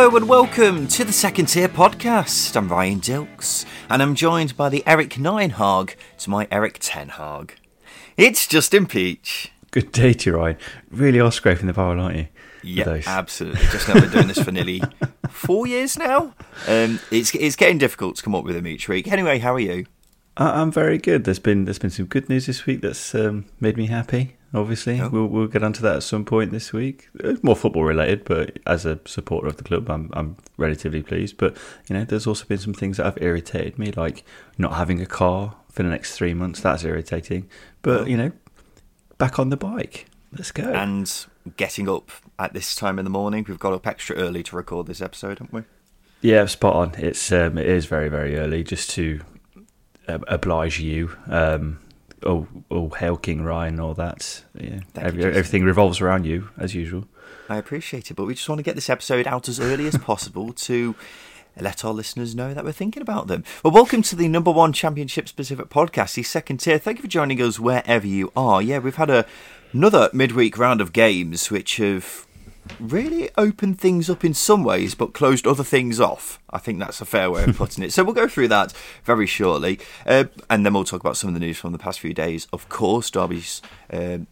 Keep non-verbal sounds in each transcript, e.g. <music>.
Hello and welcome to the Second Tier Podcast. I'm Ryan Dilks and I'm joined by the Eric Nineharg to my Erik ten Hag. It's Justin Peach. Good day to you, Ryan. Really are scraping the barrel, aren't you? Yeah, absolutely. Just now been doing this for nearly <laughs> four years now. Um, it's it's getting difficult to come up with them each week. Anyway, how are you? I- I'm very good. There's been there's been some good news this week that's um, made me happy. Obviously, we'll we'll get onto that at some point this week. Uh, More football related, but as a supporter of the club, I'm I'm relatively pleased. But you know, there's also been some things that have irritated me, like not having a car for the next three months. That's irritating. But you know, back on the bike. Let's go. And getting up at this time in the morning. We've got up extra early to record this episode, haven't we? Yeah, spot on. It's um, it is very very early just to um, oblige you. Um, oh, oh, hail King Ryan, all that. Yeah, Every, you, everything revolves around you as usual. I appreciate it, but we just want to get this episode out as early as possible <laughs> to let our listeners know that we're thinking about them. Well, welcome to the number one championship specific podcast, the second tier. Thank you for joining us wherever you are. Yeah, we've had a, another midweek round of games which have really opened things up in some ways, but closed other things off. I think that's a fair way of <laughs> putting it. So we'll go through that very shortly, uh, and then we'll talk about some of the news from the past few days. Of course, Derby's. um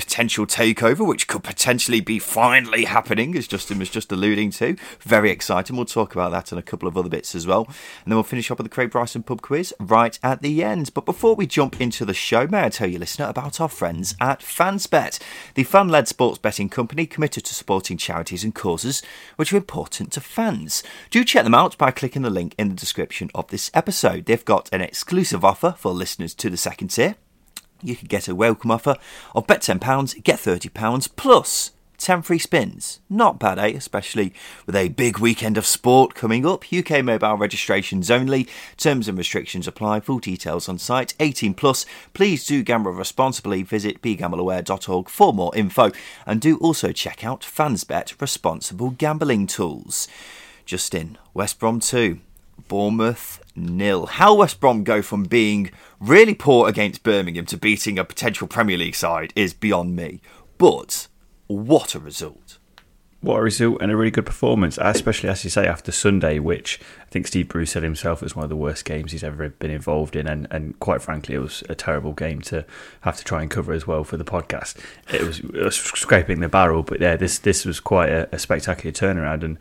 potential takeover, which could potentially be finally happening, as Justin was just alluding to. Very exciting. We'll talk about that and a couple of other bits as well. And then we'll finish up with the Craig Bryson pub quiz right at the end. But before we jump into the show, may I tell you, listener, about our friends at Fansbet, the fan led sports betting company committed to supporting charities and causes which are important to fans. Do check them out by clicking the link in the description of this episode. They've got an exclusive offer for listeners to the second tier you could get a welcome offer of bet £10, get £30 plus 10 free spins. Not bad, eh? Especially with a big weekend of sport coming up. UK mobile registrations only. Terms and restrictions apply. Full details on site. 18 plus. Please do gamble responsibly. Visit begambleaware.org for more info. And do also check out Fansbet responsible gambling tools. Justin, West Brom 2. Bournemouth nil. How West Brom go from being really poor against Birmingham to beating a potential Premier League side is beyond me. But what a result! What a result and a really good performance, especially as you say after Sunday, which I think Steve Bruce said himself was one of the worst games he's ever been involved in, and, and quite frankly, it was a terrible game to have to try and cover as well for the podcast. It was, it was scraping the barrel, but yeah, this this was quite a, a spectacular turnaround, and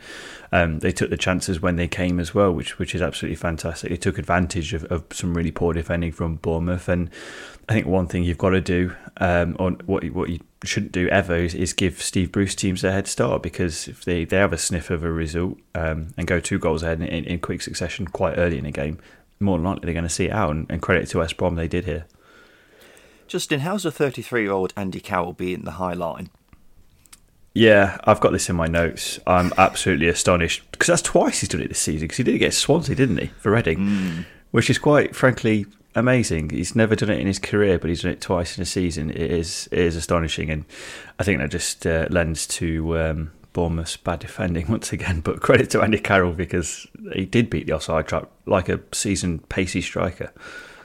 um, they took the chances when they came as well, which which is absolutely fantastic. They took advantage of, of some really poor defending from Bournemouth, and I think one thing you've got to do, um, on what you- what you shouldn't do ever, is, is give Steve Bruce teams a head start because if they, they have a sniff of a result um, and go two goals ahead in, in, in quick succession quite early in the game, more than likely they're going to see it out. And, and credit to West Brom, they did here. Justin, how's a 33 year old Andy Carroll be in the high line? Yeah, I've got this in my notes. I'm absolutely astonished because that's twice he's done it this season. Because he did it against Swansea, didn't he, for Reading, which is quite frankly amazing. He's never done it in his career, but he's done it twice in a season. It is it is astonishing, and I think that just uh, lends to um, Bournemouth's bad defending <laughs> once again. But credit to Andy Carroll because he did beat the offside trap like a seasoned pacey striker.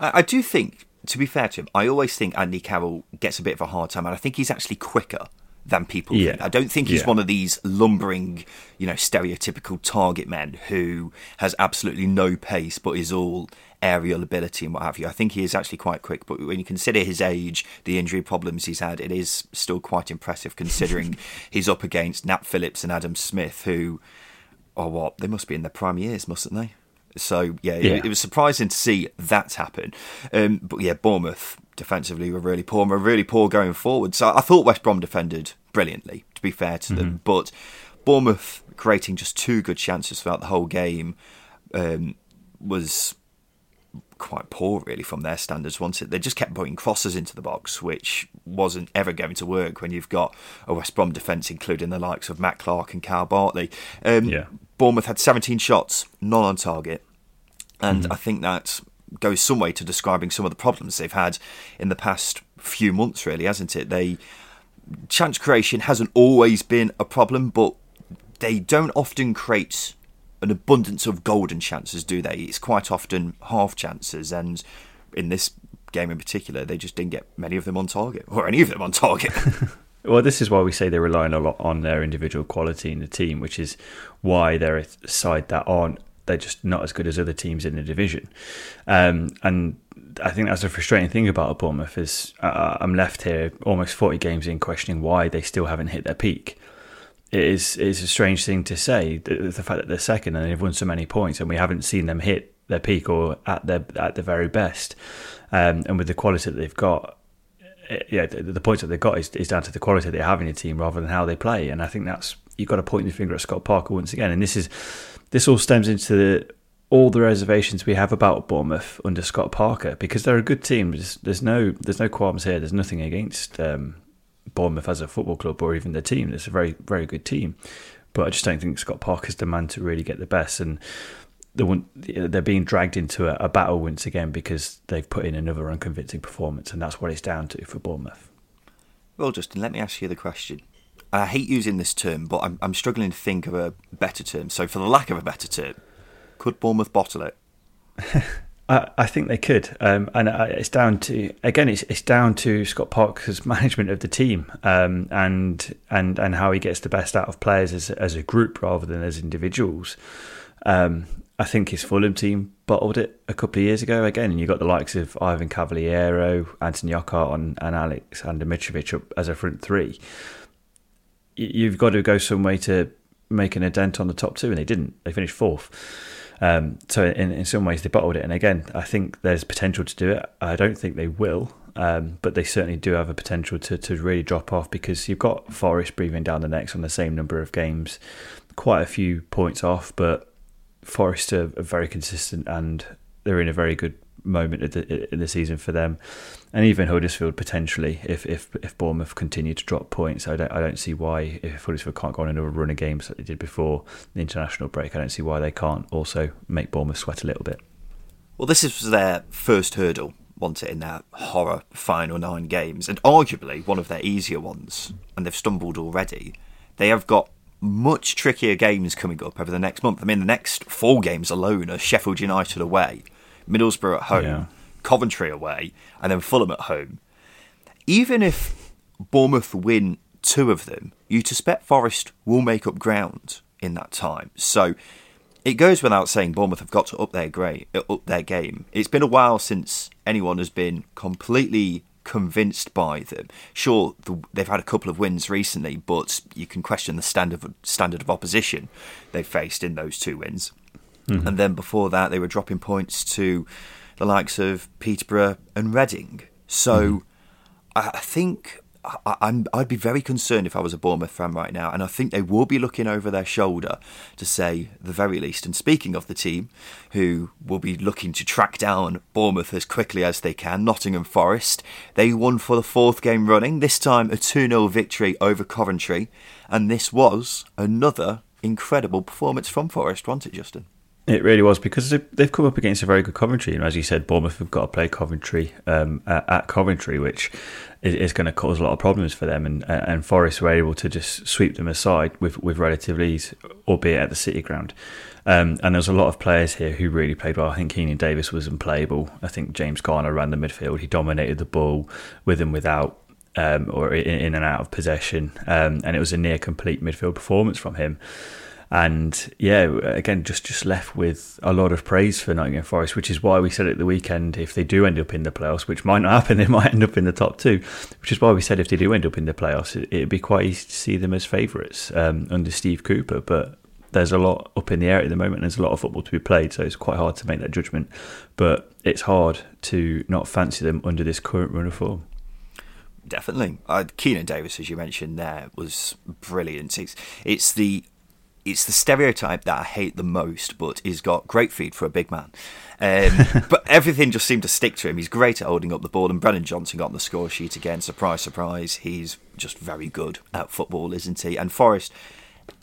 I, I do think, to be fair to him, I always think Andy Carroll gets a bit of a hard time, and I think he's actually quicker than people Yeah. think. I don't think he's Yeah. one of these lumbering, you know, stereotypical target men who has absolutely no pace but is all aerial ability and what have you. I think he is actually quite quick, but when you consider his age, the injury problems he's had, it is still quite impressive considering <laughs> he's up against Nat Phillips and Adam Smith, who, oh what, they must be in their prime years, mustn't they? So yeah, Yeah. It, it was surprising to see that happen. Um, but yeah, Bournemouth defensively were really poor. and Were really poor going forward. So I thought West Brom defended brilliantly. To be fair to them, but Bournemouth creating just two good chances throughout the whole game um, was quite poor, really, from their standards. Once it, they just kept putting crosses into the box, which wasn't ever going to work when you've got a West Brom defence, including the likes of Matt Clarke and Kyle Bartley. Um, Yeah. Bournemouth had 17 shots, none on target, and I think that goes some way to describing some of the problems they've had in the past few months, really, hasn't it? They chance creation hasn't always been a problem, but they don't often create an abundance of golden chances, do they? It's quite often half chances, and in this game in particular, they just didn't get many of them on target, or any of them on target. <laughs> <laughs> Well, this is why we say they're relying a lot on their individual quality in the team, which is why they're a side that aren't they're just not as good as other teams in the division. Um, and I think that's a frustrating thing about Bournemouth is uh, I'm left here almost 40 games in questioning why they still haven't hit their peak. It is it is a strange thing to say the, the fact that they're second and they've won so many points and we haven't seen them hit their peak or at their at the very best. Um, and with the quality that they've got, eh, yeah, the, the points that they've got is, is down to the quality they have in the team rather than how they play. And I think that's you've got to point your finger at Scott Parker once again. And this is this all stems into the, all the reservations we have about Bournemouth under Scott Parker because they're a good team. There's, there's no there's no qualms here. There's nothing against um, Bournemouth as a football club or even the team. It's a very very good team, but I just don't think Scott Parker's the man to really get the best and. The they're being dragged into a, a battle once again because they've put in another unconvincing performance, and that's what it's down to for Bournemouth. well, Justin, let me ask you the question. I hate using this term, but I'm, I'm struggling to think of a better term. So, for the lack of a better term, could Bournemouth bottle it? <laughs> I, I think they could, um, and uh, it's down to again, it's it's down to Scott Parker's <laughs> management of the team, um, and and and how he gets the best out of players as as a group rather than as individuals. Um, I think his Fulham team bottled it a couple of years ago again, and you got the likes of Ivan Cavaleiro, Anthony Knockaert, and, and Alexander Mitrovic up as a front three. You've got to go some way to making a dent on the top two, and they didn't. They finished fourth. Um, so in, in some ways they bottled it. And again, I think there's potential to do it. I don't think they will, um, but they certainly do have a potential to, to really drop off because you've got Forest breathing down the necks on the same number of games, quite a few points off, but Forest are, are very consistent and they're in a very good moment of the, in the season for them. And even Huddersfield potentially, if if if Bournemouth continue to drop points, I don't I don't see why if Huddersfield can't go on another run of games that they did before the international break, I don't see why they can't also make Bournemouth sweat a little bit. Well, this is their first hurdle, wasn't it, in their horror final nine games, and arguably one of their easier ones, and they've stumbled already. They have got much trickier games coming up over the next month. I mean, the next four games alone are Sheffield United away, Middlesbrough at home, Yeah. Coventry away, and then Fulham at home. Even if Bournemouth win two of them, you suspect Forest will make up ground in that time. So it goes without saying Bournemouth have got to up their grade, up their game. It's been a while since anyone has been completely convinced by them. Sure, the, they've had a couple of wins recently, but you can question the standard of, standard of opposition they faced in those two wins. Mm-hmm. And then before that, they were dropping points to the likes of Peterborough and Reading. So mm-hmm. I I think I, I'm, I'd be very concerned if I was a Bournemouth fan right now, and I think they will be looking over their shoulder to say the very least. And speaking of the team, who will be looking to track down Bournemouth as quickly as they can, Nottingham Forest, they won for the fourth game running. This time a 2 0 victory over Coventry, and this was another incredible performance from Forest, wasn't it, Justin? It really was because they- they've come up against a very good Coventry, and as you said, Bournemouth have got to play Coventry um, at, Coventry, which is, is going to cause a lot of problems for them. And and Forest were able to just sweep them aside with with relative ease, albeit at the City Ground. Um, and there's a lot of players here who really played well. I think Keinan Davis was unplayable. I think James Garner ran the midfield. He dominated the ball with and without. Um, or in, in and out of possession, um, and it was a near complete midfield performance from him. And yeah, again, just just left with a lot of praise for Nottingham Forest, which is why we said at the weekend if they do end up in the playoffs, which might not happen, <laughs> they might end up in the top two. Which is why we said if they do end up in the playoffs, it, it'd be quite easy to see them as favourites um, under Steve Cooper. But there's a lot up in the air at the moment. There's a lot of football to be played, so it's quite hard to make that judgment. But it's hard to not fancy them under this current run of form. Definitely, uh, Keinan Davis, as you mentioned, there was brilliant. It's it's the it's the stereotype that I hate the most, but he's got great feet for a big man. Um, <laughs> but everything just seemed to stick to him. He's great at holding up the ball, and Brennan Johnson got on the score sheet again. Surprise, surprise. He's just very good at football, isn't he? And Forest,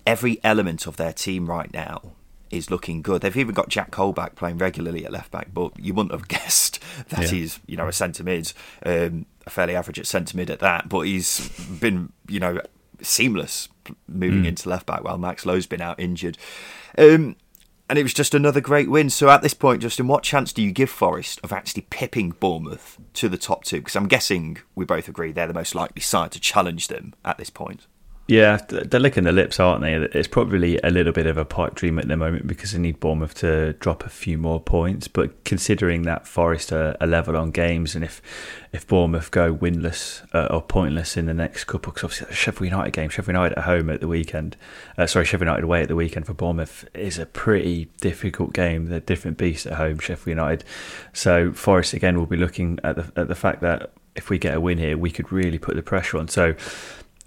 every element of their team right now is looking good. They've even got Jack Colback playing regularly at left back, but you wouldn't have <laughs> guessed that yeah. he's, you know, a centre mid, um, a fairly average at centre mid at that. But he's been, you know, seamless moving mm. into left back while Max Lowe's been out injured. Um, and it was just another great win. So at this point, Justin, what chance do you give Forest of actually pipping Bournemouth to the top two? Because I'm guessing we both agree they're the most likely side to challenge them at this point. Yeah, they're licking their lips, aren't they? It's probably a little bit of a pipe dream at the moment because they need Bournemouth to drop a few more points. But considering that Forest are, a level on games, and if if Bournemouth go winless uh, or pointless in the next couple, because obviously Sheffield United game, Sheffield United at home at the weekend, uh, sorry, Sheffield United away at the weekend for Bournemouth is a pretty difficult game. They're different beasts at home, Sheffield United. So Forest again will be looking at the at the fact that if we get a win here, we could really put the pressure on. So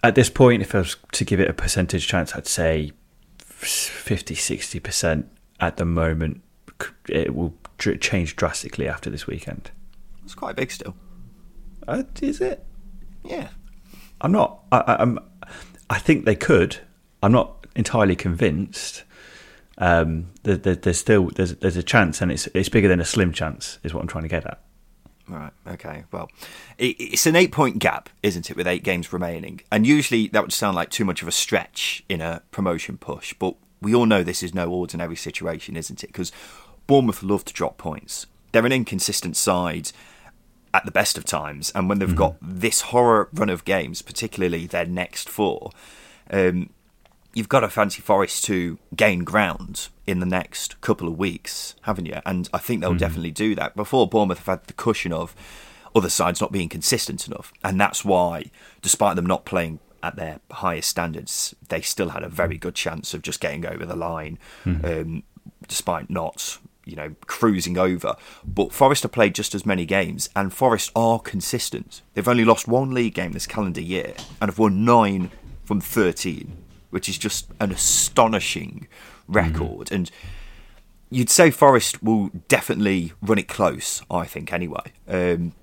at this point, if I was to give it a percentage chance, I'd say 50, 60% at the moment. It will change drastically after this weekend. It's quite big still. Uh, is it? Yeah. I'm not. I, am I think they could. I'm not entirely convinced. Um, there, there, there's still there's there's a chance, and it's it's bigger than a slim chance. Is what I'm trying to get at. Right. Okay. Well, it's an eight-point gap, isn't it, with eight games remaining? And usually that would sound like too much of a stretch in a promotion push, but we all know this is no ordinary situation, isn't it? Because Bournemouth love to drop points. They're an inconsistent side at the best of times, and when they've mm-hmm. got this horror run of games, particularly their next four, um, you've got to fancy Forest to gain ground in the next couple of weeks, haven't you? And I think they'll mm-hmm. definitely do that. Before Bournemouth have had the cushion of other sides not being consistent enough, and that's why, despite them not playing at their highest standards, they still had a very good chance of just getting over the line, mm-hmm. um, despite not. You know, cruising over. But Forest have played just as many games, and Forest are consistent. They've only lost one league game this calendar year and have won nine from 13 which is just an astonishing record. Mm. And you'd say Forest will definitely run it close, I think, anyway. Um,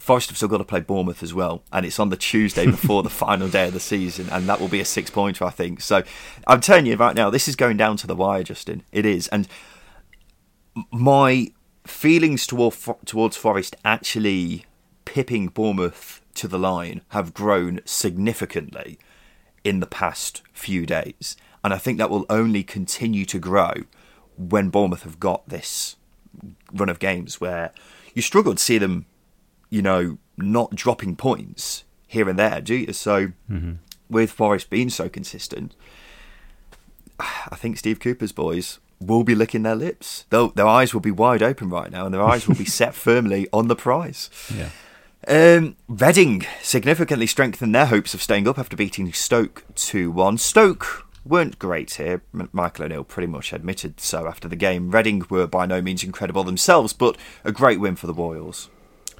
Forest have still got to play Bournemouth as well, and it's on the Tuesday before the <laughs> final day of the season, and that will be a six pointer, I think. So I'm telling you right now, this is going down to the wire, Justin. It is. And my feelings toward, towards Forest actually pipping Bournemouth to the line have grown significantly in the past few days. And I think that will only continue to grow when Bournemouth have got this run of games where you struggle to see them, you know, not dropping points here and there, do you? So mm-hmm. with Forest being so consistent, <sighs> I think Steve Cooper's boys will be licking their lips. They'll, their eyes will be wide open right now, and their eyes will be <laughs> set firmly on the prize. Yeah. Um, Reading significantly strengthened their hopes of staying up after beating Stoke 2 1. Stoke weren't great here. Michael O'Neill pretty much admitted so after the game. Reading were by no means incredible themselves, but a great win for the Royals.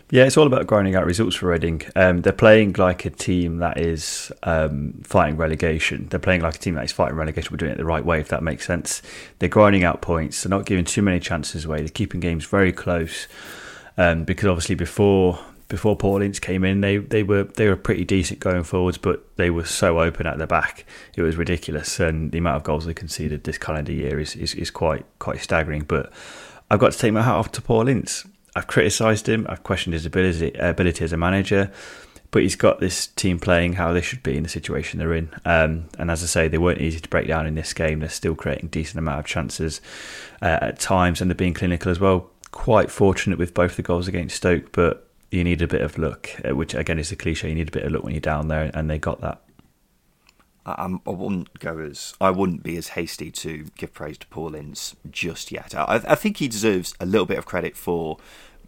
Yeah, it's all about grinding out results for Reading. Um, they're playing like a team that is um, fighting relegation. They're playing like a team that is fighting relegation. We're doing it the right way, if that makes sense. They're grinding out points. They're not giving too many chances away. They're keeping games very close. Um, because obviously before before Paul Ince came in, they, they were they were pretty decent going forwards, but they were so open at the back, it was ridiculous. And the amount of goals they conceded this calendar year is, is, is quite quite staggering. But I've got to take my hat off to Paul Ince. I've criticised him, I've questioned his ability ability as a manager, but he's got this team playing how they should be in the situation they're in. Um, and as I say, they weren't easy to break down in this game. They're still creating decent amount of chances uh, at times, and they're being clinical as well. Quite fortunate with both the goals against Stoke, but you need a bit of luck, uh, which again is a cliche. You need a bit of luck when you're down there, and they got that. I, I wouldn't go as I wouldn't be as hasty to give praise to Paul Ince just yet. I, I think he deserves a little bit of credit for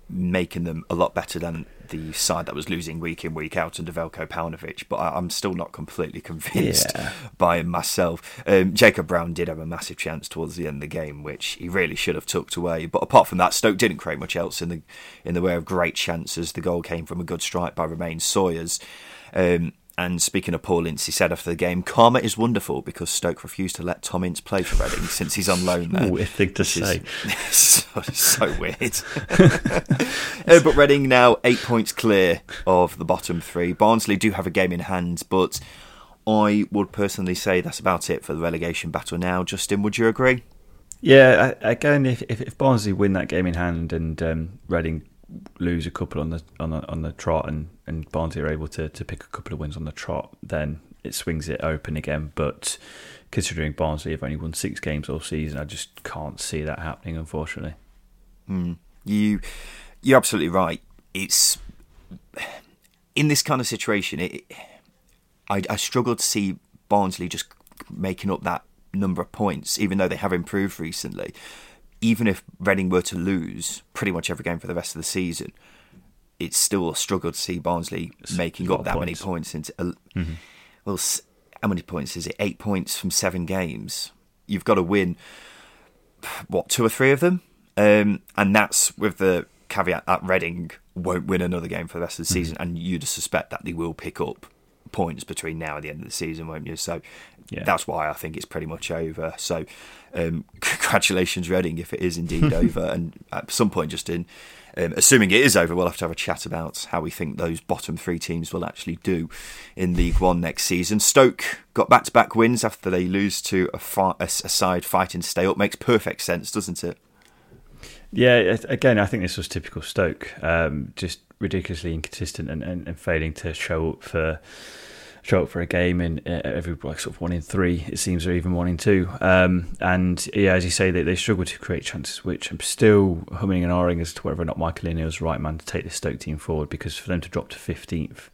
making them a lot better than the side that was losing week in week out under Veljko Paunovic, but I, am still not completely <laughs> convinced yeah. by him myself. Um, Jacob Brown did have a massive chance towards the end of the game, which he really should have tucked away. But apart from that, Stoke didn't create much else in the in the way of great chances. The goal came from a good strike by Romaine Sawyers. Um, and speaking of Paul Ince, he said after the game, "Karma is wonderful because Stoke refused to let Tom Ince play for Reading since he's on loan there." weird thing to say. <laughs> so, so, weird. <laughs> uh, but Reading now eight points clear of the bottom three. Barnsley do have a game in hand, but I would personally say that's about it for the relegation battle now. Justin, would you agree? Yeah, again, if, if, if Barnsley win that game in hand and um, Reading lose a couple on the on the on the trot and and Barnsley are able to to pick a couple of wins on the trot, then it swings it open again. But considering Barnsley have only won six games all season, I just can't see that happening, unfortunately. Mm. You you're absolutely right. It's in this kind of situation. It, I, I struggle to see Barnsley just making up that number of points, even though they have improved recently even if Reading were to lose pretty much every game for the rest of the season, it's still a struggle to see Barnsley it's making up that points. many points. Into, uh, mm-hmm. Well, how many points is it? Eight points from seven games. You've got to win, what, two or three of them? Um, and that's with the caveat that Reading won't win another game for the rest of the mm-hmm. season, and you'd suspect that they will pick up points between now and the end of the season, won't you? So yeah. that's why I think it's pretty much over. So um, <laughs> congratulations, Reading, if it is indeed <laughs> over. And at some point, just in um, assuming it is over, we'll have to have a chat about how we think those bottom three teams will actually do in League One next season. Stoke got back to back wins after they lose to a, far, a, a side fighting to stay up. Makes perfect sense, doesn't it? Yeah, again, I think this was typical Stoke. Um, just ridiculously inconsistent and, and, and failing to show up for show for a game in uh, every like sort of one in three it seems or even one in two. Um, and yeah as you say they, they struggle to create chances which I'm still humming and ahhing as to whether or not Michael O'Neill is the right man to take this Stoke team forward because for them to drop to 15th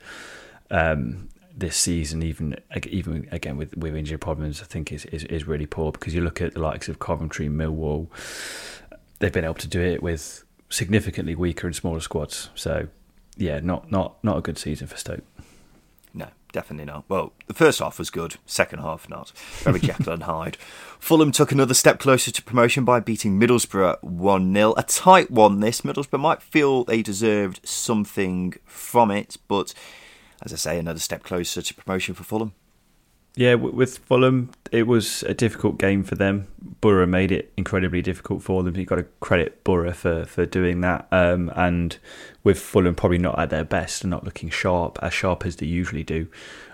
um, this season even even again with, with injury problems I think is, is, is really poor because you look at the likes of Coventry Millwall they've been able to do it with significantly weaker and smaller squads. So yeah not not not a good season for Stoke definitely not. Well, the first half was good, second half not. Very Jekyll and Hyde. <laughs> Fulham took another step closer to promotion by beating Middlesbrough 1 0. A tight one, this. Middlesbrough might feel they deserved something from it, but as I say, another step closer to promotion for Fulham. Yeah, with Fulham, it was a difficult game for them. Boro made it incredibly difficult for them. You've got to credit Boro for, for doing that. Um, and with Fulham probably not at their best and not looking sharp, as sharp as they usually do,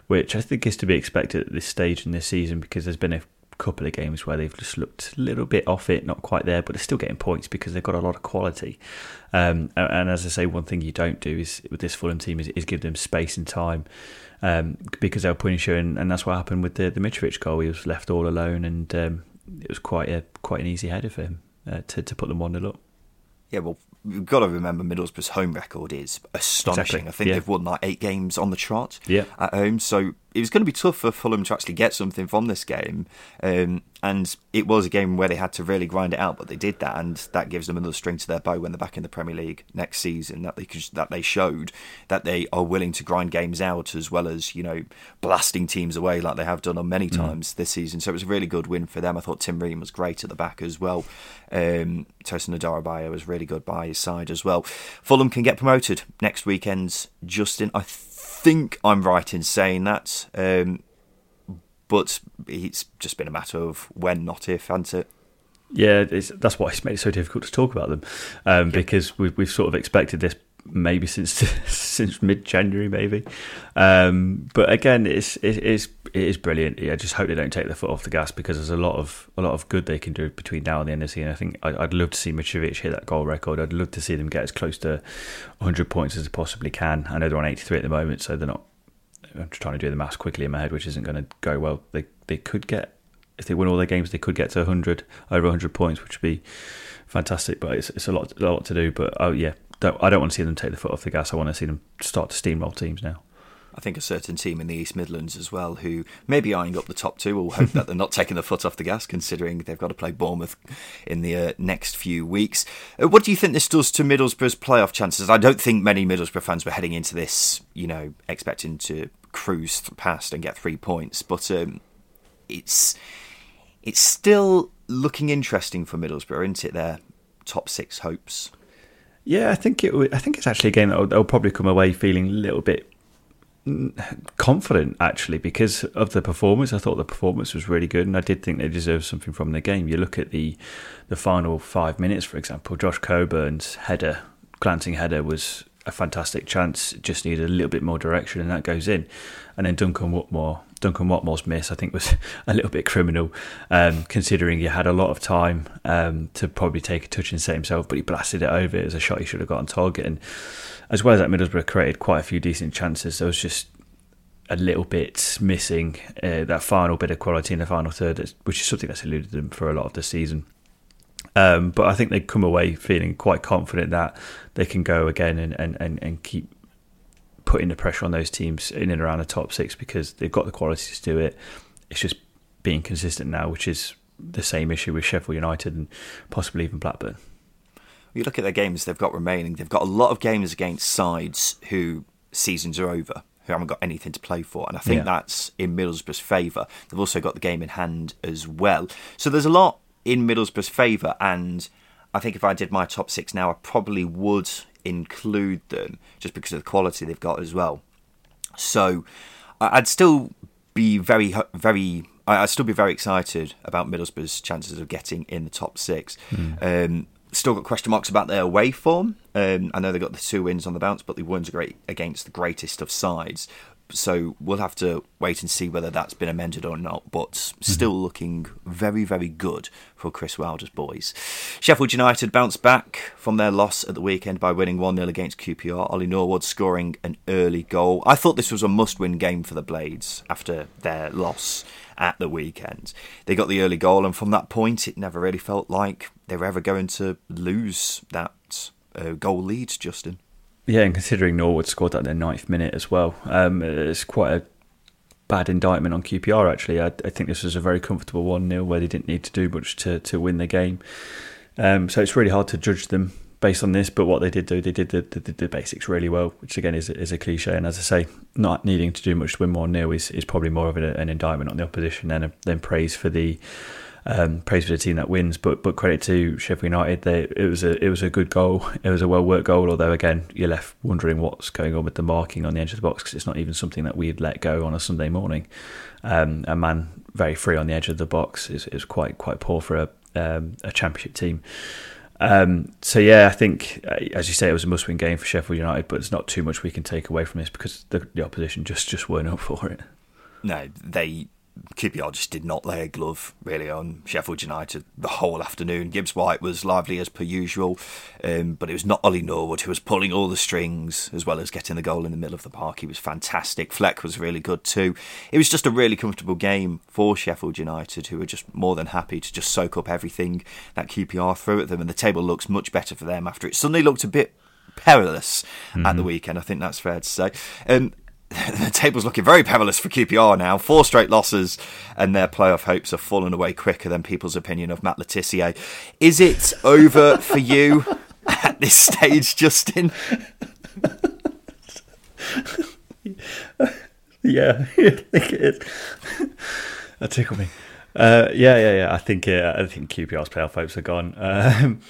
which I think is to be expected at this stage in this season because there's been a couple of games where they've just looked a little bit off it, not quite there, but they're still getting points because they've got a lot of quality. Um, and as I say, one thing you don't do is with this Fulham team is, is give them space and time um, because they were putting show, and, and, that's what happened with the, the Mitrovic goal. He was left all alone, and um, it was quite a quite an easy header for him uh, to to put them one 0 up. Yeah, well, you've got to remember Middlesbrough's home record is astonishing. Exactly. I think yeah. they've won like eight games on the trot yeah. at home, so it was going to be tough for Fulham to actually get something from this game. Um, and it was a game where they had to really grind it out, but they did that, and that gives them another string to their bow when they're back in the Premier League next season. That they that they showed that they are willing to grind games out as well as you know blasting teams away like they have done on many mm. times this season. So it was a really good win for them. I thought Tim Ream was great at the back as well. Um, Tosin Adarabioyo was really good by his side as well. Fulham can get promoted next weekend's Justin. I think I'm right in saying that. Um, but it's just been a matter of when, not if, hasn't it? Yeah, that's why it's made it so difficult to talk about them um, yeah. because we've, we've sort of expected this maybe since <laughs> since mid January, maybe. Um, but again, it's it is it is brilliant. I just hope they don't take their foot off the gas because there's a lot of a lot of good they can do between now and the end of the season. I think I, would love to see Mitrovic hit that goal record. I'd love to see them get as close to 100 points as they possibly can. I know they're on 83 at the moment, so they're not. I'm just trying to do the maths quickly in my head, which isn't going to go well. They they could get if they win all their games, they could get to 100 over 100 points, which would be fantastic. But it's it's a lot a lot to do. But oh yeah, don't, I don't want to see them take the foot off the gas. I want to see them start to steamroll teams now. I think a certain team in the East Midlands as well who may be eyeing up the top two. We'll hope that they're not taking the foot off the gas, considering they've got to play Bournemouth in the uh, next few weeks. Uh, what do you think this does to Middlesbrough's playoff chances? I don't think many Middlesbrough fans were heading into this, you know, expecting to cruise past and get three points, but um, it's it's still looking interesting for Middlesbrough, isn't it? Their top six hopes. Yeah, I think it. I think it's actually a game that they'll probably come away feeling a little bit confident actually because of the performance. I thought the performance was really good, and I did think they deserved something from the game. You look at the the final five minutes, for example. Josh Coburn's header, glancing header, was a fantastic chance. Just needed a little bit more direction, and that goes in. And then Duncan Watmore, Duncan Watmore's miss, I think, was <laughs> a little bit criminal, um, considering he had a lot of time um, to probably take a touch and set himself, but he blasted it over. It was a shot he should have got on target, and as well as that, Middlesbrough created quite a few decent chances. There was just a little bit missing uh, that final bit of quality in the final third, which is something that's eluded them for a lot of the season. Um, but I think they come away feeling quite confident that they can go again and, and, and, and keep putting the pressure on those teams in and around the top six because they've got the qualities to do it. It's just being consistent now, which is the same issue with Sheffield United and possibly even Blackburn. You look at their games they've got remaining, they've got a lot of games against sides who seasons are over, who haven't got anything to play for. And I think yeah. that's in Middlesbrough's favour. They've also got the game in hand as well. So there's a lot in Middlesbrough's favour, and I think if I did my top six now, I probably would include them just because of the quality they've got as well. So I'd still be very, very. I'd still be very excited about Middlesbrough's chances of getting in the top six. Mm. Um, still got question marks about their away form. Um, I know they got the two wins on the bounce, but they weren't great against the greatest of sides so we'll have to wait and see whether that's been amended or not. But still mm-hmm. looking very, very good for Chris Wilder's boys. Sheffield United bounced back from their loss at the weekend by winning 1 0 against QPR. Ollie Norwood scoring an early goal. I thought this was a must win game for the Blades after their loss at the weekend. They got the early goal, and from that point, it never really felt like they were ever going to lose that uh, goal lead, Justin. Yeah, and considering Norwood scored that in the ninth minute as well, um, it's quite a bad indictment on QPR. Actually, I, I think this was a very comfortable one 0 where they didn't need to do much to to win the game. Um, so it's really hard to judge them based on this. But what they did do, they did the, the, the basics really well, which again is is a cliche. And as I say, not needing to do much to win one 0 is is probably more of an, an indictment on the opposition than than praise for the um, praise for the team that wins, but but credit to Sheffield United. They, it was a it was a good goal. It was a well worked goal. Although again, you're left wondering what's going on with the marking on the edge of the box because it's not even something that we'd let go on a Sunday morning. Um, a man very free on the edge of the box is, is quite quite poor for a um, a championship team. Um, so yeah, I think uh, as you say, it was a must-win game for Sheffield United, but there's not too much we can take away from this because the, the opposition just just weren't up for it. No, they QPR just did not lay a glove really on Sheffield United the whole afternoon. Gibbs White was lively as per usual, um, but it was not Ollie Norwood who was pulling all the strings as well as getting the goal in the middle of the park. He was fantastic. Fleck was really good too. It was just a really comfortable game for Sheffield United, who were just more than happy to just soak up everything that QPR threw at them, and the table looks much better for them after it suddenly looked a bit perilous mm-hmm. at the weekend. I think that's fair to say. Um, <laughs> the table's looking very perilous for QPR now. Four straight losses, and their playoff hopes have fallen away quicker than people's opinion of Matt Le Tissier. Is it over for you <laughs> at this stage, Justin? <laughs> yeah, I think it is. that tickled me. Uh, yeah, yeah, yeah. I think uh, I think QPR's playoff hopes are gone. Um,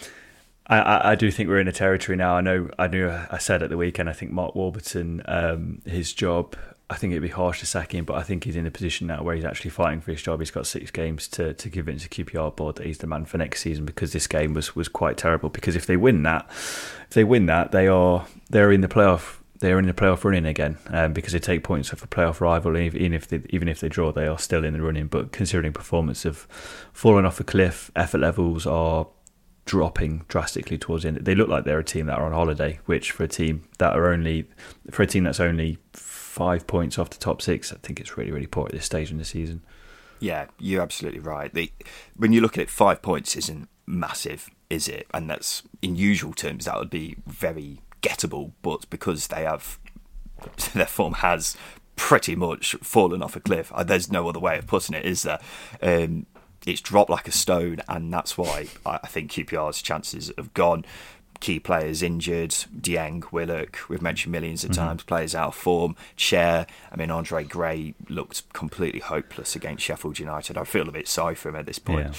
I, I, do think we're in a territory now. I know. I knew. I said at the weekend. I think Mark Warburton, um, his job. I think it'd be harsh to sack him, but I think he's in a position now where he's actually fighting for his job. He's got six games to, to convince the QPR board that he's the man for next season because this game was, was quite terrible. Because if they win that, if they win that, they are they're in the playoff. They're in the playoff running again um, because they take points off a playoff rival. Even if they even if they draw, they are still in the running. But considering performance have fallen off a cliff, effort levels are dropping drastically towards the end. They look like they're a team that are on holiday, which for a team that are only for a team that's only five points off the top six, I think it's really really poor at this stage in the season. Yeah, you're absolutely right. The, when you look at it, five points isn't massive, is it? And that's in usual terms that would be very gettable, but because they have <laughs> their form has pretty much fallen off a cliff. Uh, there's no other way of putting it, is there? Um, it's dropped like a stone, and that's why I think QPR's chances have gone. Key players injured, Dieng, Willock, we've mentioned millions of mm-hmm. times, players out of form, Chair. I mean, Andre Gray looked completely hopeless against Sheffield United. I feel a bit sorry for him at this point.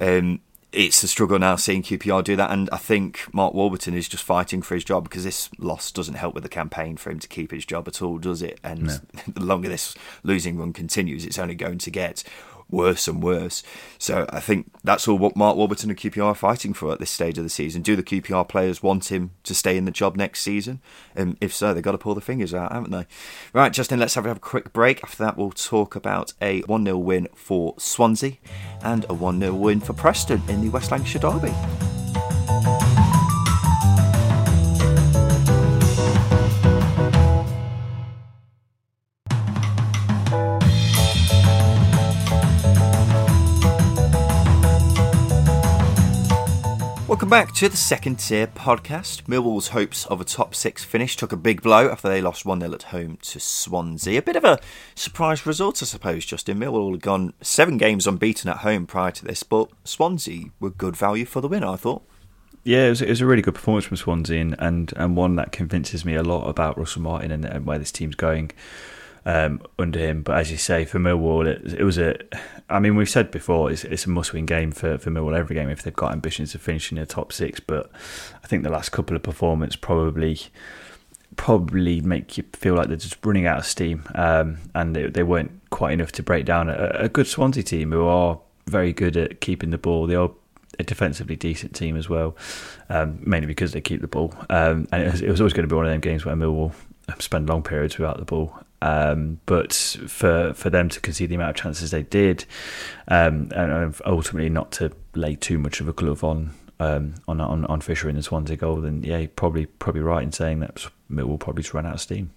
Yeah. Um, it's a struggle now seeing QPR do that, and I think Mark Warburton is just fighting for his job because this loss doesn't help with the campaign for him to keep his job at all, does it? And no. <laughs> the longer this losing run continues, it's only going to get worse and worse. So I think that's all what Mark Warburton and QPR are fighting for at this stage of the season. Do the QPR players want him to stay in the job next season? And um, if so, they've got to pull the fingers out, haven't they? Right, Justin, let's have a quick break. After that, we'll talk about a 1 0 win for Swansea and a 1 0 win for Preston in the West Lancashire Derby. Back to the second tier podcast. Millwall's hopes of a top six finish took a big blow after they lost 1 0 at home to Swansea. A bit of a surprise result, I suppose, Justin. Millwall had gone seven games unbeaten at home prior to this, but Swansea were good value for the win, I thought. Yeah, it was, it was, a really good performance from Swansea and, and, and one that convinces me a lot about Russell Martin and, and where this team's going um, under him. But as you say, for Millwall, it, it, was a. I mean, we've said before, it's, it's a must-win game for, for Millwall every game if they've got ambitions of finishing in the top six. But I think the last couple of performances probably probably make you feel like they're just running out of steam, um, and they, they, weren't quite enough to break down a, a, good Swansea team who are very good at keeping the ball. They are a defensively decent team as well, um, mainly because they keep the ball. Um, and it was, it was, always going to be one of them games where Millwall spend long periods without the ball. Um, but for for them to concede the amount of chances they did, um, and ultimately not to lay too much of a glove on um, on, on on Fisher in the Swansea goal, then yeah, probably probably right in saying that Millwall probably just run out of steam.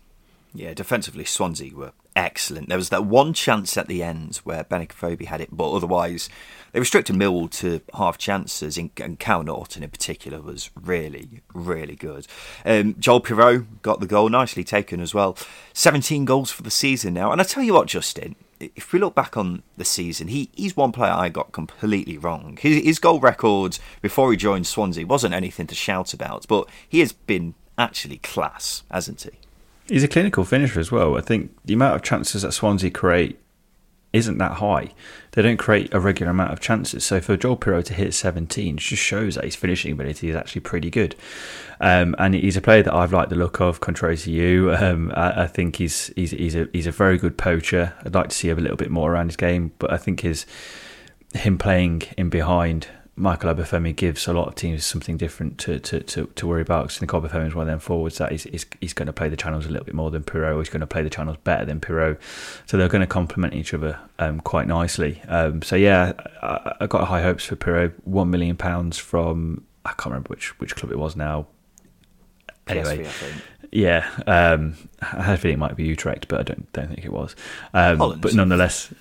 Yeah, defensively, Swansea were excellent. There was that one chance at the end where Benik Afobe had it, but otherwise they restricted Millwall to half chances, and Kyle Naughton in particular was really, really good. Um, Joel Piroe got the goal, nicely taken as well. 17 goals for the season now. And I tell you what, Justin, if we look back on the season, he, he's one player I got completely wrong. His, his goal record before he joined Swansea wasn't anything to shout about, but he has been actually class, hasn't he? He's a clinical finisher as well. I think the amount of chances that Swansea create isn't that high. They don't create a regular amount of chances. So for Joel Piroe to hit 17 just shows that his finishing ability is actually pretty good. Um, and he's a player that I've liked the look of, contrary to you. Um, I, I, think he's, he's he's a he's a very good poacher. I'd like to see a little bit more around his game, but I think his him playing in behind Michael Obafemi gives a lot of teams something different to, to, to, to worry about. Because I think Obafemi is one of them forwards that he's, he's, he's, going to play the channels a little bit more than Piroe. He's going to play the channels better than Piroe. So they're going to complement each other um, quite nicely. Um, so yeah, I, I, got high hopes for Piroe. One million pounds from I can't remember which which club it was now. Anyway, PSV, yeah, um, I had a feeling it might be Utrecht, but I don't don't think it was. Um, but nonetheless,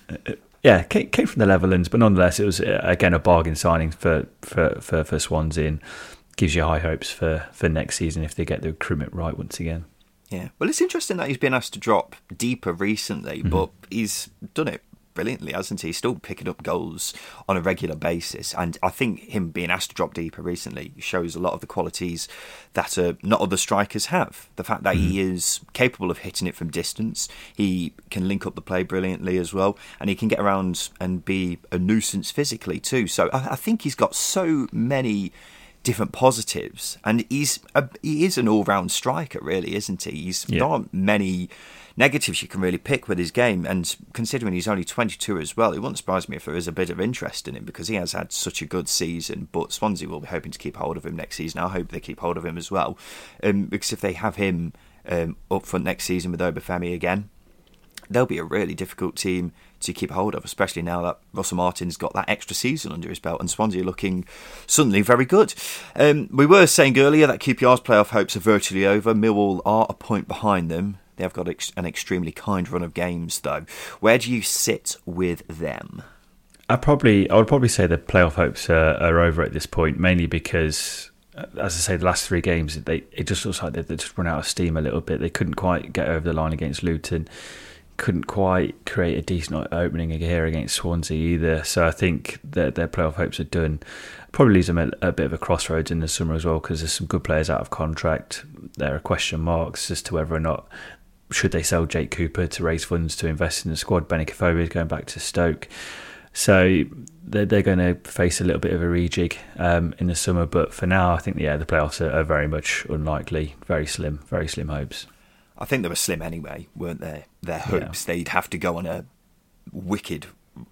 yeah, came, came from the Netherlands, but nonetheless, it was uh, again a bargain signing for for for, for Swansea and gives you high hopes for for next season if they get the recruitment right once again. Yeah, well, it's interesting that he's been asked to drop deeper recently, mm-hmm. but he's done it brilliantly, hasn't he? He's still picking up goals on a regular basis. And I think him being asked to drop deeper recently shows a lot of the qualities that uh, not other strikers have. The fact that mm. he is capable of hitting it from distance, he can link up the play brilliantly as well, and he can get around and be a nuisance physically too. So I, I think he's got so many different positives, and he's a, he is an all round striker, really, isn't he? He's yeah. not many negatives you can really pick with his game. And considering he's only 22 as well, it wouldn't surprise me if there is a bit of interest in him because he has had such a good season. But Swansea will be hoping to keep hold of him next season. I hope they keep hold of him as well. Um, because if they have him um, up front next season with Obafemi again, they'll be a really difficult team to keep hold of, especially now that Russell Martin's got that extra season under his belt and Swansea are looking suddenly very good. Um, we were saying earlier that QPR's playoff hopes are virtually over. Millwall are a point behind them. They have got an extremely kind run of games, though. Where do you sit with them? I probably, I would probably say the playoff hopes are, are over at this point, mainly because uh, as I say, the last three games, they it just looks like they they just run out of steam a little bit. They couldn't quite get over the line against Luton. Couldn't quite create a decent opening here against Swansea either. So I think that their playoff hopes are done. Probably leaves them at a bit of a crossroads in the summer as well because there's some good players out of contract. There are question marks as to whether or not should they sell Jake Cooper to raise funds to invest in the squad. Benik Afobe is going back to Stoke. So they're, they're going to face a little bit of a rejig um, in the summer. But for now, I think yeah, the playoffs are, are, very much unlikely. Very slim, very slim hopes. I think they were slim anyway, weren't they? Their hopes yeah. they'd have to go on a wicked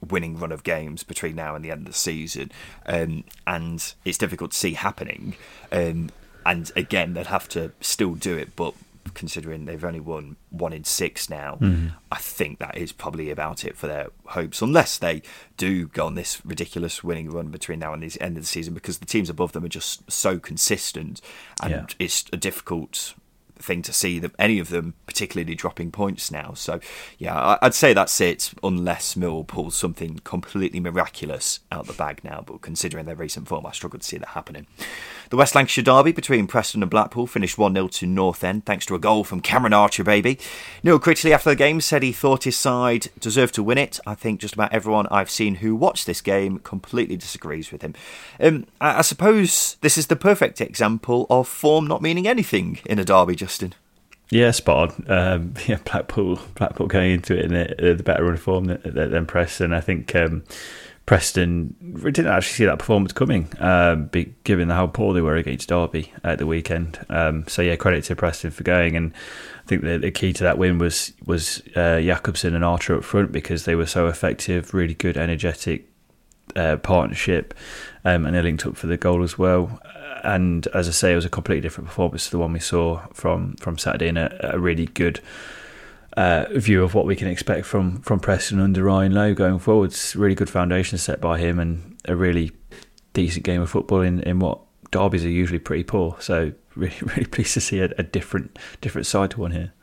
winning run of games between now and the end of the season, um, and it's difficult to see happening. Um, and again, they'd have to still do it, but considering they've only won one in six now, mm-hmm. I think that is probably about it for their hopes, unless they do go on this ridiculous winning run between now and the end of the season, because the teams above them are just so consistent, and yeah. it's a difficult thing to see that any of them particularly dropping points now. So yeah, I'd say that's it, unless Mill pulls something completely miraculous out the bag now. But considering their recent form, I struggle to see that happening. The West Lancashire derby between Preston and Blackpool finished 1 0 to North End thanks to a goal from Cameron Archer, baby. Neil Critchley after the game said he thought his side deserved to win it. I think just about everyone I've seen who watched this game completely disagrees with him. Um, I, I suppose this is the perfect example of form not meaning anything in a derby, Justin. Yeah, spot on. Um, <laughs> yeah, Blackpool, Blackpool going into it in the, the better run of form than, than Preston. I think um, Preston we didn't actually see that performance coming, um, given how poor they were against Derby at the weekend. Um, so yeah, credit to Preston for going, and I think the, the key to that win was was uh, Jakobsen and Archer up front because they were so effective, really good, energetic uh, partnership, um, and they linked up for the goal as well. And as I say, it was a completely different performance to the one we saw from from Saturday, and a, a really good uh, view of what we can expect from from Preston under Ryan Lowe going forwards. Really good foundation set by him, and a really decent game of football in, in what derbies are usually pretty poor. So <laughs> really really pleased to see a, a different different side to one here.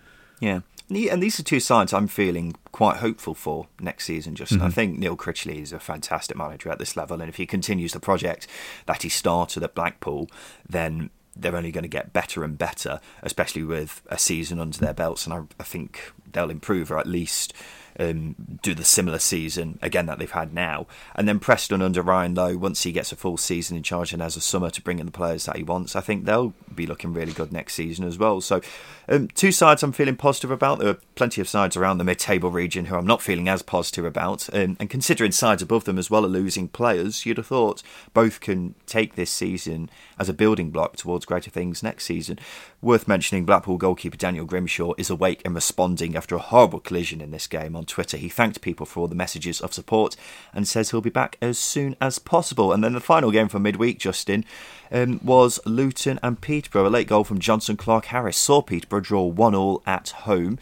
Yeah. And these are two sides I'm feeling quite hopeful for next season. Just mm-hmm. I think Neil Critchley is a fantastic manager at this level, and if he continues the project that he started at Blackpool, then they're only going to get better and better, especially with a season under their belts. And I, I think they'll improve, or at least um, do the similar season again that they've had now. And then Preston under Ryan Lowe, once he gets a full season in charge and has a summer to bring in the players that he wants, I think they'll be looking really good next season as well. So, um, two sides I'm feeling positive about. There are plenty of sides around the mid table region who I'm not feeling as positive about. Um, and considering sides above them as well are losing players, you'd have thought both can take this season as a building block towards greater things next season. Worth mentioning, Blackpool goalkeeper Daniel Grimshaw is awake and responding after a horrible collision in this game on Twitter. He thanked people for all the messages of support and says he'll be back as soon as possible. And then the final game for midweek, Justin, um, was Luton and Peterborough. A late goal from Jonson Clarke Harris saw Peterborough draw 1 all at home.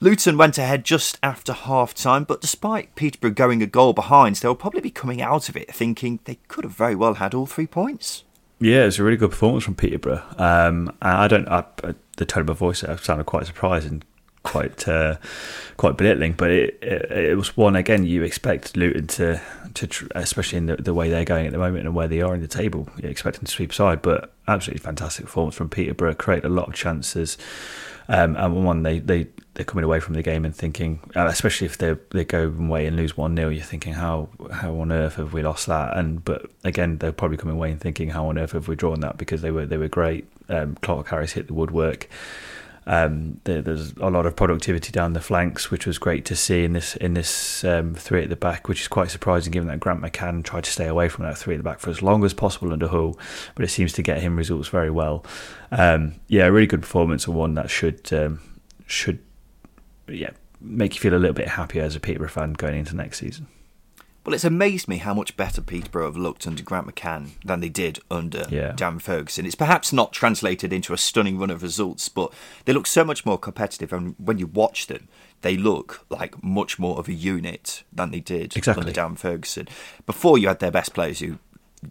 Luton went ahead just after half time, but despite Peterborough going a goal behind, they'll probably be coming out of it thinking they could have very well had all three points. Yeah, it's a really good performance from Peterborough. Um, I don't, I, the tone of my voice sounded quite surprised and quite uh, quite belittling, but it, it, it was one again you expect Luton to to especially in the, the, way they're going at the moment and where they are in the table, you expect them to sweep side. But absolutely fantastic performance from Peterborough, create a lot of chances. Um, and one they they they're coming away from the game and thinking, uh, especially if they they go away and lose one 0 you're thinking how how on earth have we lost that? And but again, they're probably coming away and thinking how on earth have we drawn that because they were they were great. Um, Clarke Harris hit the woodwork. Um, there, there's a lot of productivity down the flanks, which was great to see in this in this um, three at the back, which is quite surprising given that Grant McCann tried to stay away from that three at the back for as long as possible under Hull, but it seems to get him results very well. Um, yeah, a really good performance and one that should um, should yeah make you feel a little bit happier as a Peterborough fan going into next season. Well, it's amazed me how much better Peterborough have looked under Grant McCann than they did under yeah. Dan Ferguson. It's perhaps not translated into a stunning run of results, but they look so much more competitive. And when you watch them, they look like much more of a unit than they did exactly. under Dan Ferguson. Before you had their best players who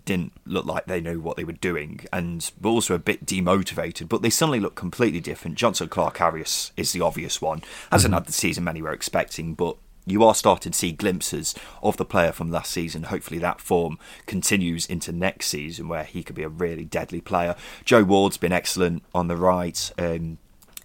didn't look like they knew what they were doing and were also a bit demotivated, but they suddenly look completely different. Jonson Clarke Harris is the obvious one. Hasn't mm-hmm. had the season many were expecting, but you are starting to see glimpses of the player from last season. Hopefully, that form continues into next season, where he could be a really deadly player. Joe Ward's been excellent on the right. Um,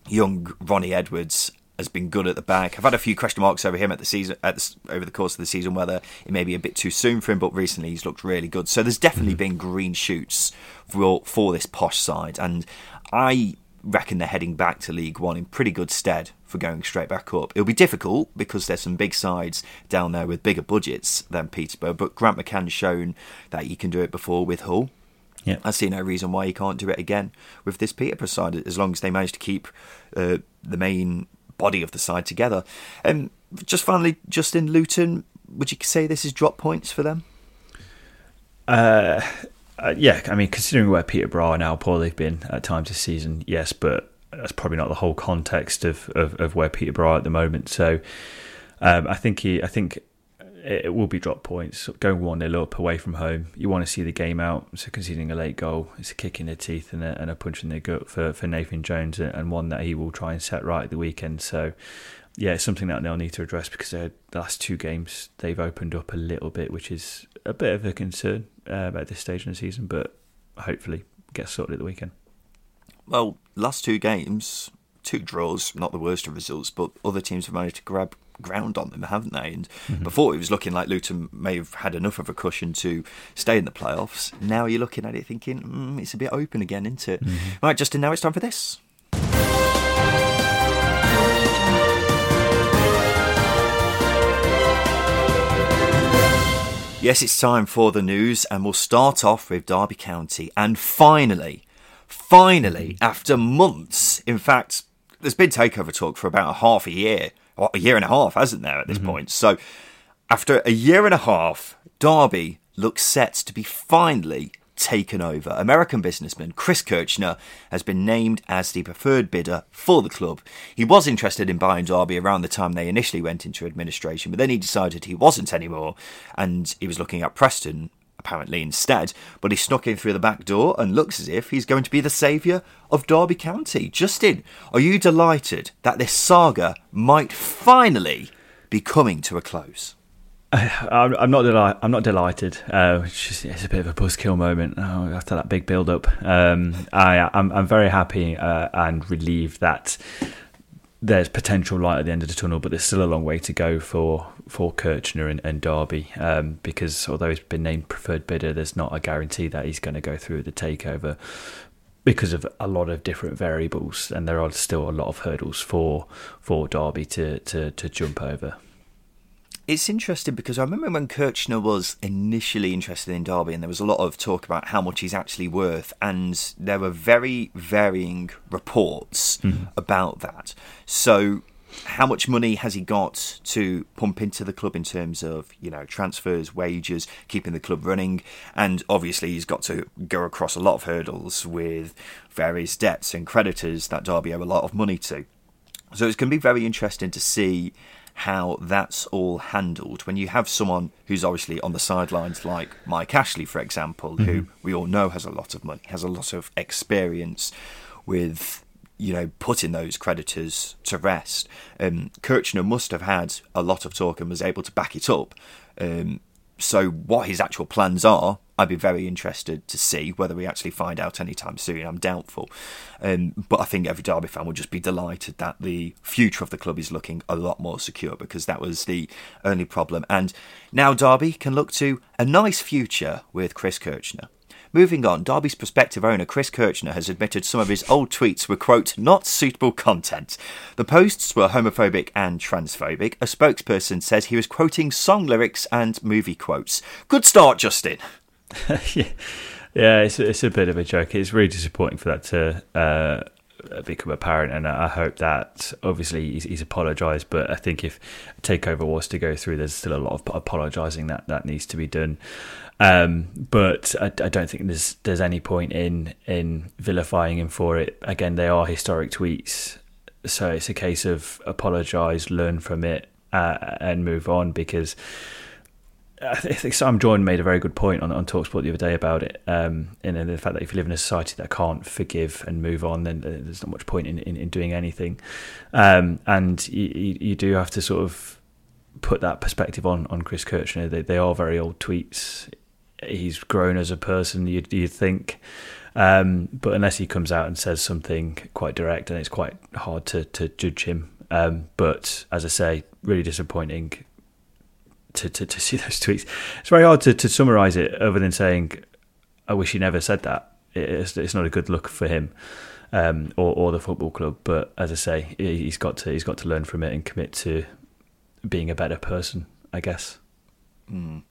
young Ronnie Edwards has been good at the back. I've had a few question marks over him at the season, at the, over the course of the season, whether it may be a bit too soon for him. But recently, he's looked really good. So there's definitely mm-hmm. been green shoots for for this posh side, and I reckon they're heading back to League One in pretty good stead for going straight back up. It'll be difficult because there's some big sides down there with bigger budgets than Peterborough, but Grant McCann's shown that he can do it before with Hull. Yeah. I see no reason why he can't do it again with this Peterborough side, as long as they manage to keep uh, the main body of the side together. And um, just finally, Justin Luton, would you say this is drop points for them? Uh, uh, yeah, I mean, considering where Peterborough and how poor they've been at times this season, yes, but that's probably not the whole context of, of, of where Peterborough are at the moment. So um, I think he, I think it will be drop points. Going 1 0 up away from home, you want to see the game out. So conceding a late goal it's a kick in the teeth and a, and a punch in the gut for, for Nathan Jones, and one that he will try and set right at the weekend. So, yeah, it's something that they'll need to address because the last two games they've opened up a little bit, which is a bit of a concern uh, at this stage in the season, but hopefully gets sorted at the weekend. Well, last two games, two draws, not the worst of results, but other teams have managed to grab ground on them, haven't they? And mm-hmm. before it was looking like Luton may have had enough of a cushion to stay in the playoffs. Now you're looking at it thinking, mm, it's a bit open again, isn't it? Mm-hmm. Right, Justin, now it's time for this. Yes, it's time for the news, and we'll start off with Derby County. And finally, finally, after months, in fact, there's been takeover talk for about a half a year, or a year and a half, hasn't there, at this mm-hmm. point? So, after a year and a half, Derby looks set to be finally taken over. American businessman Chris Kirchner has been named as the preferred bidder for the club. He was interested in buying Derby around the time they initially went into administration, but then he decided he wasn't anymore and he was looking at Preston apparently instead, but he snuck in through the back door and looks as if he's going to be the saviour of Derby County. Justin, are you delighted that this saga might finally be coming to a close? <sighs> I'm not deli- I'm not delighted. Uh, it's, just, it's a bit of a buzzkill moment oh, after that big build up. Um, I, I'm, I'm very happy uh, and relieved that there's potential light at the end of the tunnel, but there's still a long way to go for for Kirchner and, and Derby. Um, because although he's been named preferred bidder, there's not a guarantee that he's going to go through the takeover because of a lot of different variables, and there are still a lot of hurdles for for Derby to to, to jump over. It's interesting because I remember when Kirchner was initially interested in Derby, and there was a lot of talk about how much he's actually worth, and there were very varying reports mm-hmm. about that. So, how much money has he got to pump into the club in terms of you know transfers, wages, keeping the club running, and obviously he's got to go across a lot of hurdles with various debts and creditors that Derby owe a lot of money to. So it's going to be very interesting to see how that's all handled when you have someone who's obviously on the sidelines, like Mike Ashley, for example, mm-hmm. who we all know has a lot of money, has a lot of experience with you know, putting those creditors to rest. Um, Kirchner must have had a lot of talk and was able to back it up. Um, so, what his actual plans are, I'd be very interested to see whether we actually find out anytime soon. I'm doubtful. Um, but I think every Derby fan will just be delighted that the future of the club is looking a lot more secure because that was the only problem. And now Derby can look to a nice future with Chris Kirchner. Moving on, Derby's prospective owner Chris Kirchner has admitted some of his old tweets were, quote, not suitable content. The posts were homophobic and transphobic. A spokesperson says he was quoting song lyrics and movie quotes. Good start, Justin. <laughs> yeah. yeah, it's, it's a bit of a joke. It's really disappointing for that to. Uh become apparent, and I hope that obviously he's, he's apologised. But I think if takeover was to go through, there's still a lot of apologising that that needs to be done. Um, but I, I, don't think there's there's any point in in vilifying him for it. Again, they are historic tweets, so it's a case of apologise, learn from it, uh, and move on. Because I think Sam Jordan made a very good point on on Talksport the other day about it, um, and the fact that if you live in a society that can't forgive and move on, then there's not much point in in, in doing anything. Um, and you, you do have to sort of put that perspective on on Chris Kirchner. They, they are very old tweets. He's grown as a person. You'd, you'd think, um, but unless he comes out and says something quite direct, and it's quite hard to to judge him. Um, but as I say, really disappointing to, to, to <laughs> see those tweets. It's very hard to, to summarise it, other than saying, "I wish he never said that." It's, it's not a good look for him um, or, or the football club. But as I say, he's got to he's got to learn from it and commit to being a better person. I guess. Mm.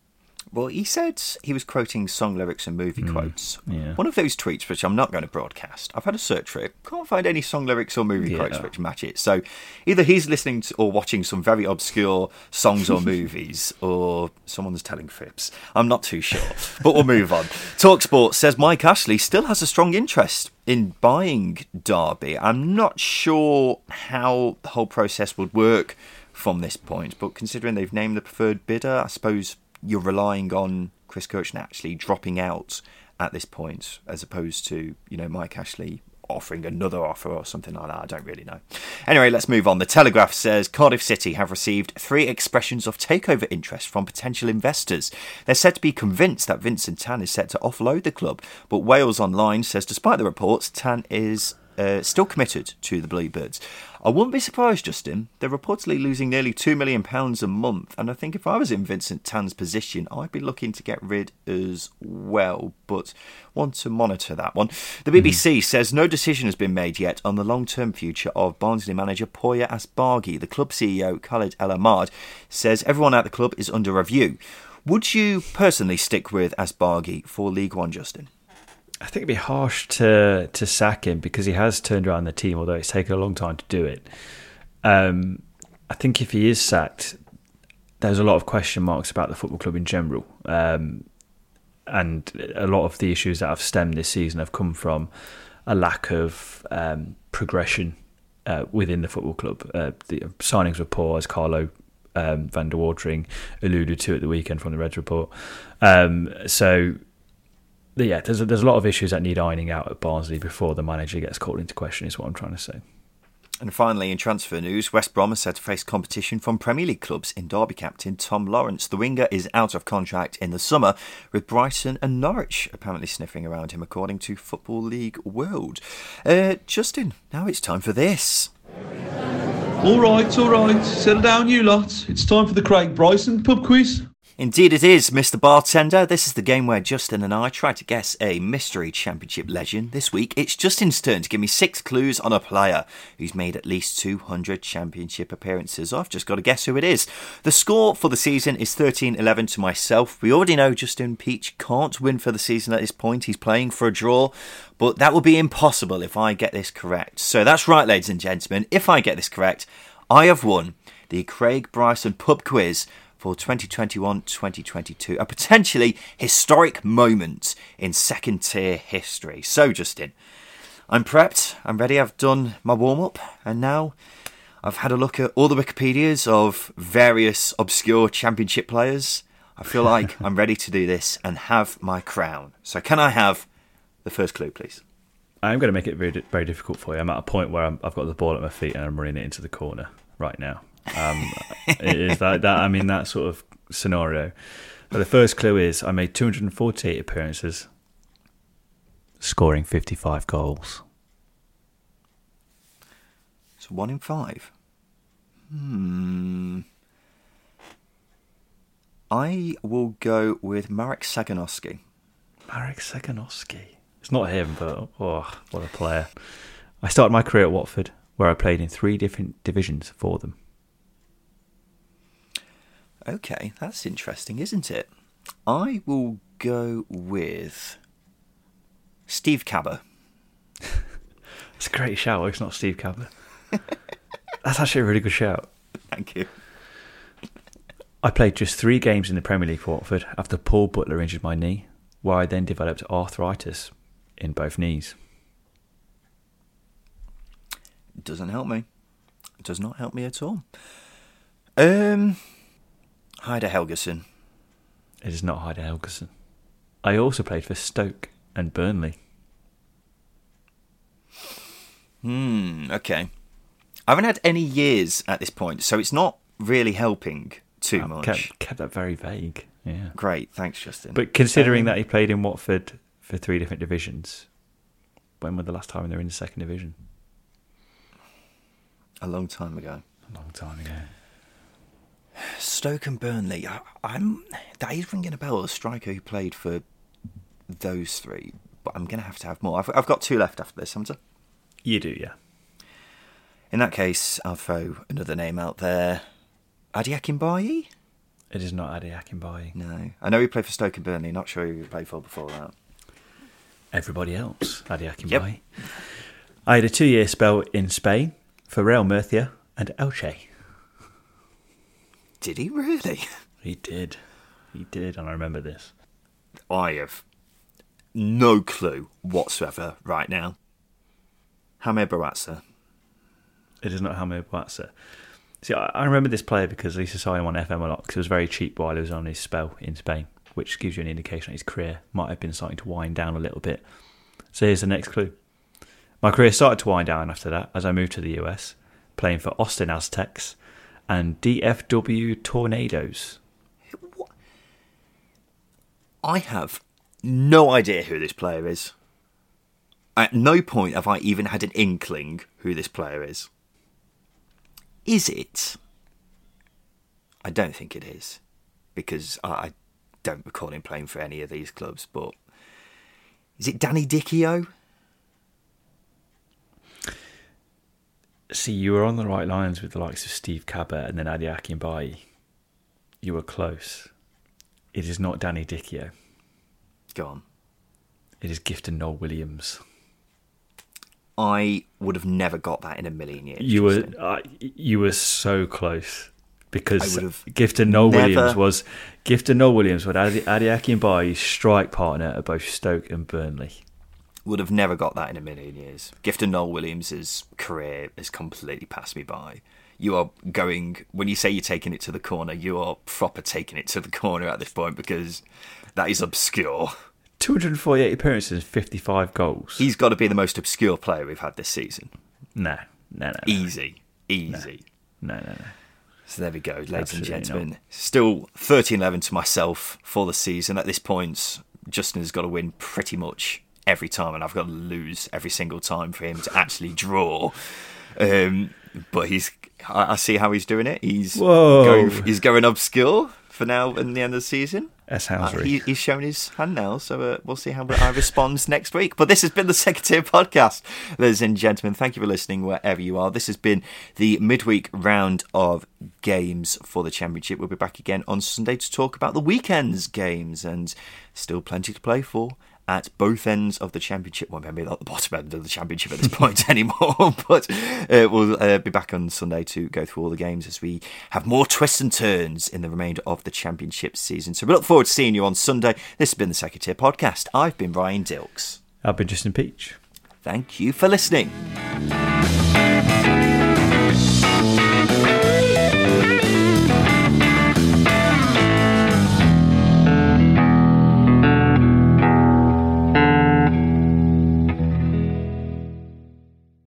Well, he said he was quoting song lyrics and movie mm, quotes. Yeah. One of those tweets, which I'm not going to broadcast, I've had a search for it. Can't find any song lyrics or movie yeah. quotes which match it. So either he's listening to or watching some very obscure songs or <laughs> movies, or someone's telling fibs. I'm not too sure, but we'll move on. Talksport says Mike Ashley still has a strong interest in buying Derby. I'm not sure how the whole process would work from this point, but considering they've named the preferred bidder, I suppose you're relying on Chris Kirchner actually dropping out at this point, as opposed to you know Mike Ashley offering another offer or something like that. I don't really know. Anyway, let's move on. The Telegraph says Cardiff City have received three expressions of takeover interest from potential investors. They're said to be convinced that Vincent Tan is set to offload the club, but Wales Online says despite the reports, Tan is uh, still committed to the Bluebirds. I wouldn't be surprised, Justin. They're reportedly losing nearly £2 million a month, and I think if I was in Vincent Tan's position, I'd be looking to get rid as well, but want to monitor that one. The BBC mm. says no decision has been made yet on the long term future of Barnsley manager Poya Asbaghi. The club CEO, Khalid El Ahmad, says everyone at the club is under review. Would you personally stick with Asbaghi for League One, Justin? I think it'd be harsh to to sack him because he has turned around the team, although it's taken a long time to do it. Um, I think if he is sacked, there's a lot of question marks about the football club in general, um, and a lot of the issues that have stemmed this season have come from a lack of um, progression uh, within the football club. Uh, the signings were poor, as Carlo um, van der Watering alluded to at the weekend from the Reds report. Um, so yeah, there's a, there's a lot of issues that need ironing out at Barnsley before the manager gets called into question. Is what I'm trying to say. And finally, in transfer news, West Brom is set to face competition from Premier League clubs in Derby captain Tom Lawrence. The winger is out of contract in the summer, with Brighton and Norwich apparently sniffing around him, according to Football League World. Uh, Justin, now it's time for this. All right, all right. Settle down, you lot. It's time for the Craig Bryson pub quiz. Indeed, it is, Mr. Bartender. This is the game where Justin and I try to guess a mystery championship legend. This week, it's Justin's turn to give me six clues on a player who's made at least 200 championship appearances. I've just got to guess who it is. The score for the season is 13 11 to myself. We already know Justin Peach can't win for the season at this point. He's playing for a draw, but that will be impossible if I get this correct. So that's right, ladies and gentlemen. If I get this correct, I have won the Craig Bryson pub quiz for 2021 2022, a potentially historic moment in second tier history. So, Justin, I'm prepped, I'm ready, I've done my warm up, and now I've had a look at all the Wikipedias of various obscure championship players. I feel <laughs> like I'm ready to do this and have my crown. So, can I have the first clue, please? I'm going to make it very, very difficult for you. I'm at a point where i have got the ball at my feet and I'm running it into the corner right now. Um, it is that, that I mean that sort of scenario. But the first clue is I made 248 appearances, scoring 55 goals. So one in five. Hmm. I will go with Marek Saganowski. Marek Saganowski. It's not him, but oh, what a player. I started my career at Watford, where I played in three different divisions for them. Okay, that's interesting, isn't it? I will go with Steve Kabba. <laughs> It's a great shout. It's not Steve Kabba. <laughs> that's actually a really good shout. Thank you. <laughs> I played just three games in the Premier League for Watford after Paul Butler injured my knee, where I then developed arthritis in both knees. It doesn't help me. It does not help me at all. Um, Heidar Helguson. It is not Heidar Helguson. I also played for Stoke and Burnley. Hmm, okay. I haven't had any years at this point, so it's not really helping too I much. Kept, kept that very vague. Yeah. Great, thanks, Justin. But considering Um, that he played in Watford for three different divisions, when was the last time they were in the second division? a long time ago. A long time ago. Stoke and Burnley. I, I'm that is ringing a bell. A striker who played for those three, but I'm going to have to have more. I've, I've got two left after this, haven't I? You do, yeah. In that case, I'll throw another name out there. Ade Akinbiyi? It is not Ade Akinbiyi. No, I know he played for Stoke and Burnley. Not sure who he played for before that. Everybody else, Ade Akinbiyi. I had a two-year spell in Spain for Real Murcia and Elche. Did he really? <laughs> He did. He did, and I remember this. I have no clue whatsoever right now. Hameur Bouazza. It is not Hameur Bouazza. See, I, I remember this player because I used to sign him on FM a lot because it was very cheap while he was on his spell in Spain, which gives you an indication that his career might have been starting to wind down a little bit. So here's the next clue. My career started to wind down after that as I moved to the US, playing for Austin Aztex and DFW Tornados. I have no idea who this player is. At no point have I even had an inkling who this player is. Is it? I don't think it is, because I don't recall him playing for any of these clubs. But is it Danny Dichio? See, you were on the right lines with the likes of Steve Kabba and then Ade Akinbiyi. You were close. It is not Danny Dichio. Go on. It is Gifton Noel Williams. I would have never got that in a million years. You were uh, you were so close because have Gifton Noel never- Williams was Gifton Noel Williams was Adi, Ade Akinbiyi's strike partner at both Stoke and Burnley. Would have never got that in a million years. Gifton Noel Williams's career has completely passed me by. You are going when you say you're taking it to the corner, you are proper taking it to the corner at this point because that is obscure. 248 appearances, and 55 goals. He's got to be the most obscure player we've had this season. no, no, no, no, Easy, easy. no, no, no. So there we go, ladies Absolutely and gentlemen. Still 13-11 to myself for the season. At this point, Justin has got to win pretty much every time, and I've got to lose every single time for him to actually draw. Um, but he's, I, I see how he's doing it. He's Whoa. going, he's going obscure for now and the end of the season. That's Uh, he, he's shown his hand now, so uh, we'll see how I respond <laughs> next week. But this has been the Second Tier Podcast, ladies and gentlemen. Thank you for listening wherever you are. This has been the midweek round of games for the Championship. We'll be back again on Sunday to talk about the weekend's games, and still plenty to play for at both ends of the championship. Well, maybe not the bottom end of the championship at this <laughs> point anymore, <laughs> but uh, we'll uh, be back on Sunday to go through all the games as we have more twists and turns in the remainder of the championship season. So we look forward to seeing you on Sunday. This has been the Second Tier Podcast. I've been Ryan Dilks. I've been Justin Peach. Thank you for listening.